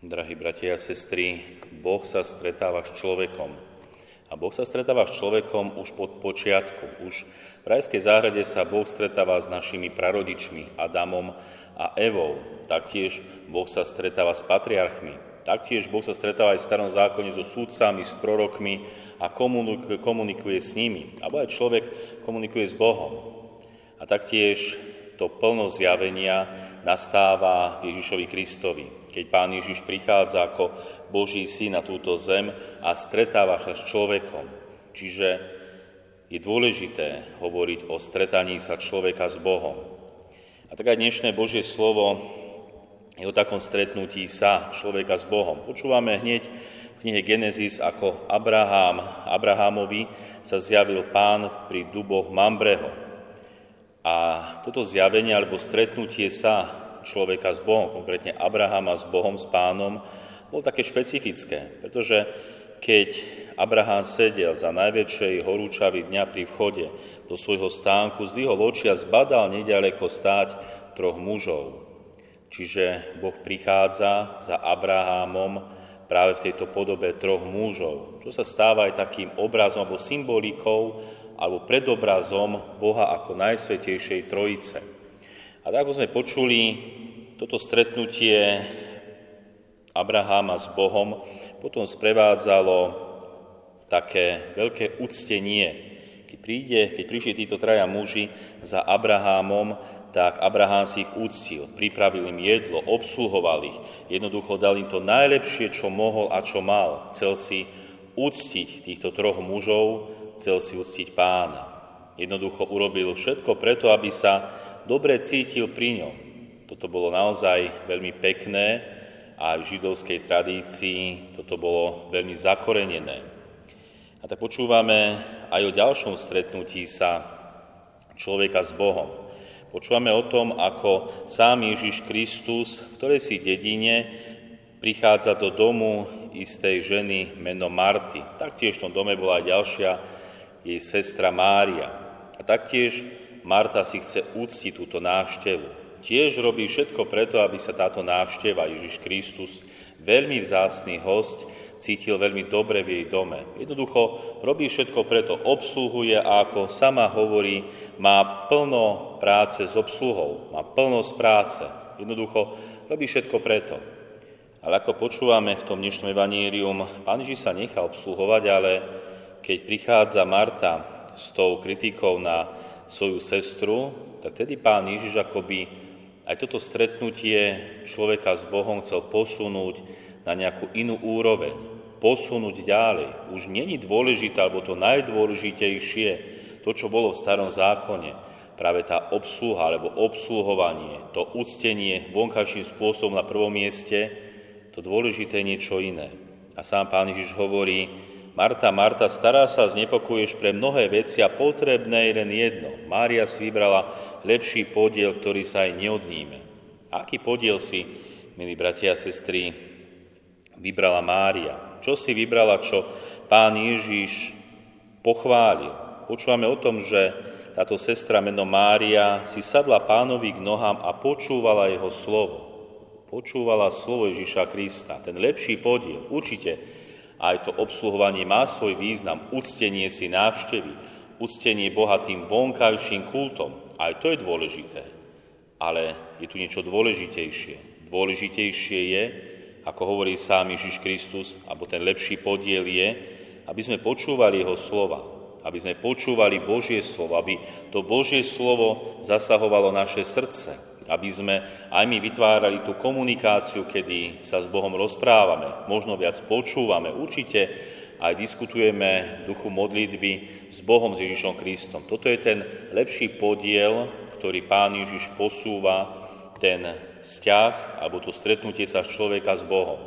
Drahí bratia a sestry, Boh sa stretáva s človekom. A Boh sa stretáva s človekom už pod počiatku. Už v rajskej záhrade sa Boh stretáva s našimi prarodičmi, Adamom a Evou. Taktiež Boh sa stretáva s patriarchmi. Taktiež Boh sa stretáva aj v starom zákone so súdcami, s prorokmi a komunikuje, s nimi. Alebo aj človek komunikuje s Bohom. A taktiež to plno zjavenia nastáva Ježišovi Kristovi, keď Pán Ježiš prichádza ako Boží syn na túto zem a stretáva sa s človekom. Čiže je dôležité hovoriť o stretaní sa človeka s Bohom. A tak aj dnešné Božie slovo je o takom stretnutí sa človeka s Bohom. Počúvame hneď v knihe Genesis, ako Abraham, Abrahamovi sa zjavil pán pri duboch Mambreho. A toto zjavenie alebo stretnutie sa človeka s Bohom, konkrétne Abrahama s Bohom, s pánom, bolo také špecifické, pretože keď Abraham sedel za najväčšej horúčavy dňa pri vchode do svojho stánku, zdvihol oči a zbadal nedaleko stáť troch mužov. Čiže Boh prichádza za Abrahamom práve v tejto podobe troch mužov, čo sa stáva aj takým obrazom alebo symbolikou alebo predobrazom Boha ako Najsvetejšej Trojice. A tak ako sme počuli, toto stretnutie Abraháma s Bohom potom sprevádzalo také veľké uctenie. Keď, príde, keď prišli títo traja muži za Abrahámom, tak Abraham si ich úctil, pripravil im jedlo, obsluhoval ich, jednoducho dal im to najlepšie, čo mohol a čo mal. Chcel si úctiť týchto troch mužov, chcel si uctiť pána. Jednoducho urobil všetko preto, aby sa dobre cítil pri ňom. Toto bolo naozaj veľmi pekné a v židovskej tradícii toto bolo veľmi zakorenené. A tak počúvame aj o ďalšom stretnutí sa človeka s Bohom. Počúvame o tom, ako sám Ježiš Kristus v ktorej si dedine prichádza do domu istej ženy meno Marty. Taktiež v tom dome bola aj ďalšia jej sestra Mária. A taktiež Marta si chce úctiť túto návštevu. Tiež robí všetko preto, aby sa táto návšteva Ježiš Kristus, veľmi vzácný host, cítil veľmi dobre v jej dome. Jednoducho robí všetko preto, obsluhuje a ako sama hovorí, má plno práce s obsluhou, má plnosť práce. Jednoducho robí všetko preto. Ale ako počúvame v tom dnešnom evanírium, Pán Ježiš sa nechá obsluhovať, ale keď prichádza Marta s tou kritikou na svoju sestru, tak tedy pán Ježiš akoby aj toto stretnutie človeka s Bohom chcel posunúť na nejakú inú úroveň, posunúť ďalej. Už není dôležité, alebo to najdôležitejšie, to, čo bolo v starom zákone, práve tá obsluha alebo obsluhovanie, to uctenie vonkajším spôsobom na prvom mieste, to dôležité je niečo iné. A sám pán Ježiš hovorí, Marta, Marta, stará sa, znepokojuješ pre mnohé veci a potrebné je len jedno. Mária si vybrala lepší podiel, ktorý sa aj neodníme. Aký podiel si, milí bratia a sestry, vybrala Mária? Čo si vybrala, čo pán Ježiš pochválil? Počúvame o tom, že táto sestra meno Mária si sadla pánovi k nohám a počúvala jeho slovo. Počúvala slovo Ježiša Krista, ten lepší podiel. Určite aj to obsluhovanie má svoj význam, uctenie si návštevy, uctenie Boha tým vonkajším kultom. Aj to je dôležité. Ale je tu niečo dôležitejšie. Dôležitejšie je, ako hovorí sám Ježiš Kristus, alebo ten lepší podiel je, aby sme počúvali Jeho slova, aby sme počúvali Božie slovo, aby to Božie slovo zasahovalo naše srdce, aby sme aj my vytvárali tú komunikáciu, kedy sa s Bohom rozprávame, možno viac počúvame, určite aj diskutujeme duchu modlitby s Bohom, s Ježišom Kristom. Toto je ten lepší podiel, ktorý Pán Ježiš posúva, ten vzťah alebo to stretnutie sa človeka s Bohom.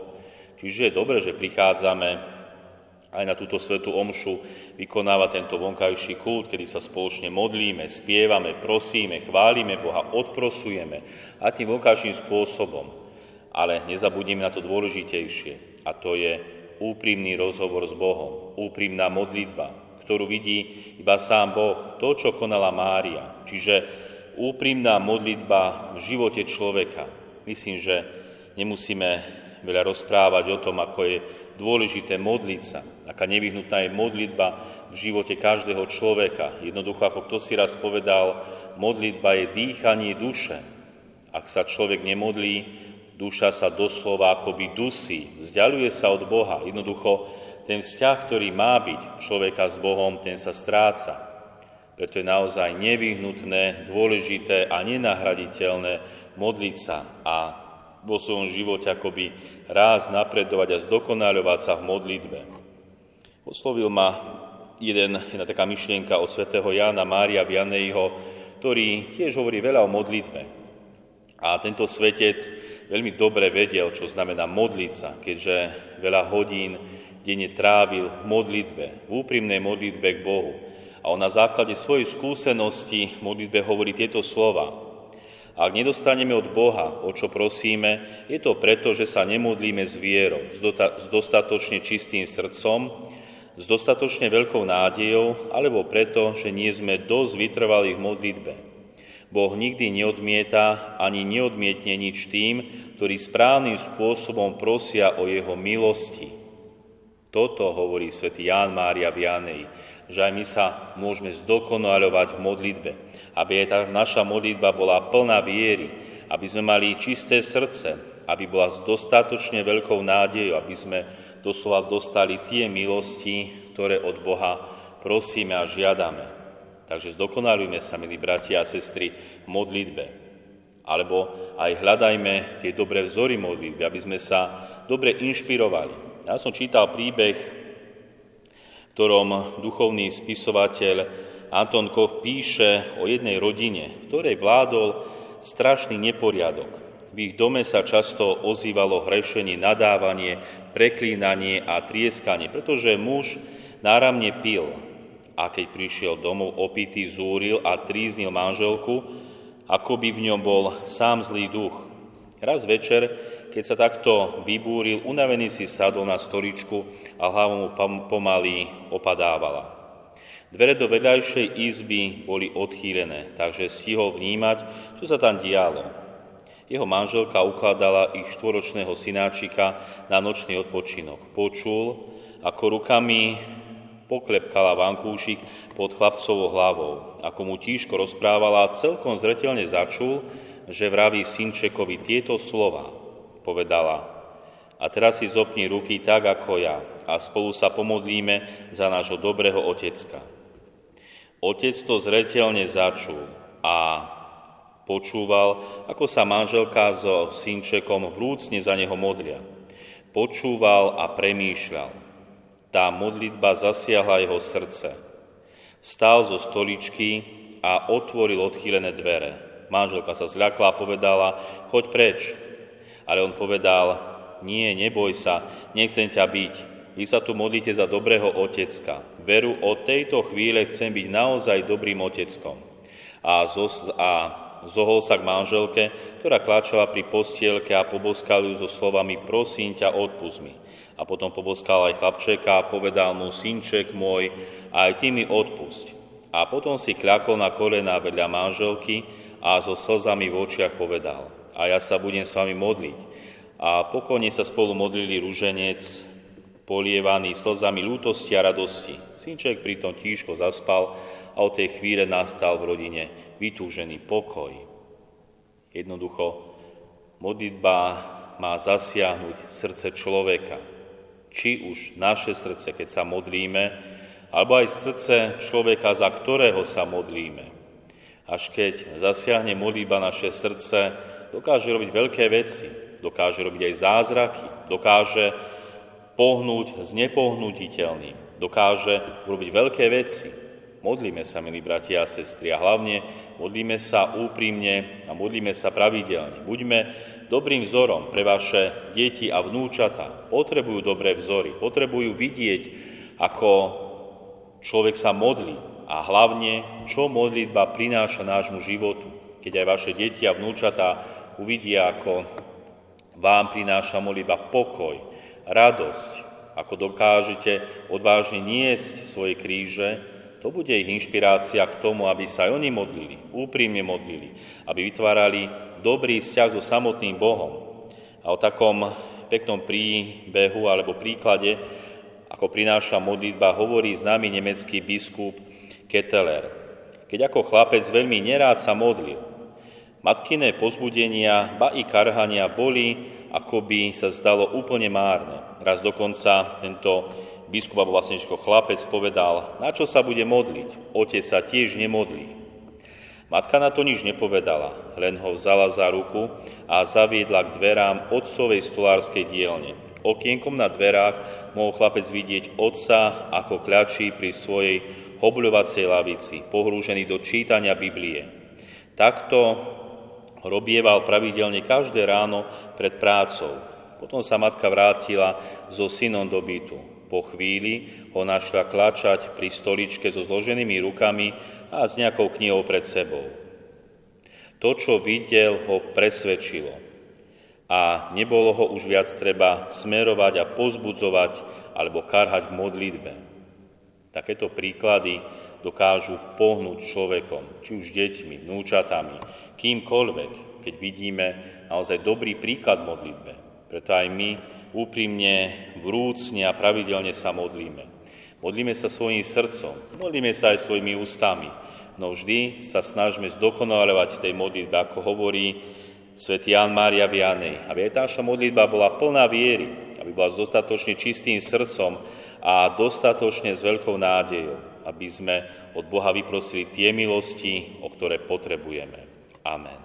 Čiže je dobré, že prichádzame aj na túto svetú omšu vykonáva tento vonkajší kult, kedy sa spoločne modlíme, spievame, prosíme, chválime Boha, odprosujeme a tým vonkajším spôsobom. Ale nezabudíme na to dôležitejšie a to je úprimný rozhovor s Bohom, úprimná modlitba, ktorú vidí iba sám Boh, to, čo konala Mária. Čiže úprimná modlitba v živote človeka. Myslím, že nemusíme veľa rozprávať o tom, ako je dôležité modliť sa, aká nevyhnutná je modlitba v živote každého človeka. Jednoducho, ako kto si raz povedal, modlitba je dýchanie duše. Ak sa človek nemodlí, duša sa doslova akoby dusí, vzdialuje sa od Boha. Jednoducho, ten vzťah, ktorý má byť človeka s Bohom, ten sa stráca. Preto je naozaj nevyhnutné, dôležité a nenahraditeľné modliť sa a vo svojom živote akoby raz napredovať a zdokonaľovať sa v modlitbe. Oslovil ma jeden, jedna taká myšlienka od svätého Jána Mária Vianejho, ktorý tiež hovorí veľa o modlitbe. A tento svetec veľmi dobre vedel, čo znamená modliť sa, keďže veľa hodín denne trávil v modlitbe, v úprimnej modlitbe k Bohu. A on na základe svojej skúsenosti modlitbe hovorí tieto slova. Ak nedostaneme od Boha, o čo prosíme, je to preto, že sa nemodlíme s vierou, s, dostatočne čistým srdcom, s dostatočne veľkou nádejou, alebo preto, že nie sme dosť vytrvali v modlitbe. Boh nikdy neodmieta ani neodmietne nič tým, ktorí správnym spôsobom prosia o jeho milosti. Toto hovorí svätý Ján Mária Vianej, že aj my sa môžeme zdokonaľovať v modlitbe aby aj tá naša modlitba bola plná viery, aby sme mali čisté srdce, aby bola s dostatočne veľkou nádejou, aby sme doslova dostali tie milosti, ktoré od Boha prosíme a žiadame. Takže zdokonalujme sa, milí bratia a sestry, v modlitbe. Alebo aj hľadajme tie dobré vzory modlitby, aby sme sa dobre inšpirovali. Ja som čítal príbeh, ktorom duchovný spisovateľ Anton Koch píše o jednej rodine, ktorej vládol strašný neporiadok. V ich dome sa často ozývalo hrešenie, nadávanie, preklínanie a trieskanie, pretože muž náramne pil a keď prišiel domov opitý, zúril a tríznil manželku, ako by v ňom bol sám zlý duch. Raz večer, keď sa takto vybúril, unavený si sadol na stoličku a hlavu mu pomaly opadávala. Dvere do vedľajšej izby boli odchýlené, takže stihol vnímať, čo sa tam dialo. Jeho manželka ukladala ich štvoročného synáčika na nočný odpočinok. Počul, ako rukami poklepkala vankúšik pod chlapcovou hlavou. Ako mu tížko rozprávala, celkom zretelne začul, že vraví synčekovi tieto slova. Povedala, a teraz si zopni ruky tak ako ja a spolu sa pomodlíme za nášho dobrého otecka. Otec to zretelne začul a počúval, ako sa manželka so synčekom vrúcne za neho modlia. Počúval a premýšľal. Tá modlitba zasiahla jeho srdce. Stál zo stoličky a otvoril odchýlené dvere. Manželka sa zľakla a povedala, choď preč. Ale on povedal, nie, neboj sa, nechcem ťa byť, vy sa tu modlíte za dobrého otecka. Veru, od tejto chvíle chcem byť naozaj dobrým oteckom. A, zos, a zohol sa k manželke, ktorá kláčala pri postielke a poboskal ju so slovami prosím ťa, odpust mi. A potom poboskal aj chlapčeka a povedal mu, synček môj, aj ty mi odpusť. A potom si kľakol na kolena vedľa manželky a so slzami v očiach povedal, a ja sa budem s vami modliť. A pokojne sa spolu modlili rúženec, polievaný slzami lútosti a radosti. Synček pritom tížko zaspal a od tej chvíle nastal v rodine vytúžený pokoj. Jednoducho, modlitba má zasiahnuť srdce človeka. Či už naše srdce, keď sa modlíme, alebo aj srdce človeka, za ktorého sa modlíme. Až keď zasiahne modlíba naše srdce, dokáže robiť veľké veci, dokáže robiť aj zázraky, dokáže pohnúť s nepohnutiteľným. Dokáže urobiť veľké veci. Modlíme sa, milí bratia a sestry, a hlavne modlíme sa úprimne a modlíme sa pravidelne. Buďme dobrým vzorom pre vaše deti a vnúčata. Potrebujú dobré vzory, potrebujú vidieť, ako človek sa modlí a hlavne, čo modlitba prináša nášmu životu. Keď aj vaše deti a vnúčata uvidia, ako vám prináša modlitba pokoj, radosť, ako dokážete odvážne niesť svoje kríže, to bude ich inšpirácia k tomu, aby sa aj oni modlili, úprimne modlili, aby vytvárali dobrý vzťah so samotným Bohom. A o takom peknom príbehu alebo príklade, ako prináša modlitba, hovorí známy nemecký biskup Ketteler. Keď ako chlapec veľmi nerád sa modlil, matkiné pozbudenia, ba i karhania boli, ako by sa zdalo úplne márne. Raz dokonca tento biskup alebo vlastne chlapec povedal, na čo sa bude modliť, otec sa tiež nemodlí. Matka na to nič nepovedala, len ho vzala za ruku a zaviedla k dverám otcovej stolárskej dielne. Okienkom na dverách mohol chlapec vidieť otca, ako kľačí pri svojej hobľovacej lavici, pohrúžený do čítania Biblie. Takto robieval pravidelne každé ráno pred prácou. Potom sa matka vrátila so synom do bytu. Po chvíli ho našla klačať pri stoličke so zloženými rukami a s nejakou knihou pred sebou. To, čo videl, ho presvedčilo a nebolo ho už viac treba smerovať a pozbudzovať alebo karhať v modlitbe. Takéto príklady dokážu pohnúť človekom, či už deťmi, núčatami, kýmkoľvek, keď vidíme naozaj dobrý príklad modlitbe. Preto aj my úprimne, vrúcne a pravidelne sa modlíme. Modlíme sa svojim srdcom, modlíme sa aj svojimi ústami, no vždy sa snažíme zdokonalovať v tej modlitbe, ako hovorí svätý Ján Mária Vianej, aby aj táša modlitba bola plná viery, aby bola s dostatočne čistým srdcom a dostatočne s veľkou nádejou, aby sme od Boha vyprosili tie milosti, o ktoré potrebujeme. Amen.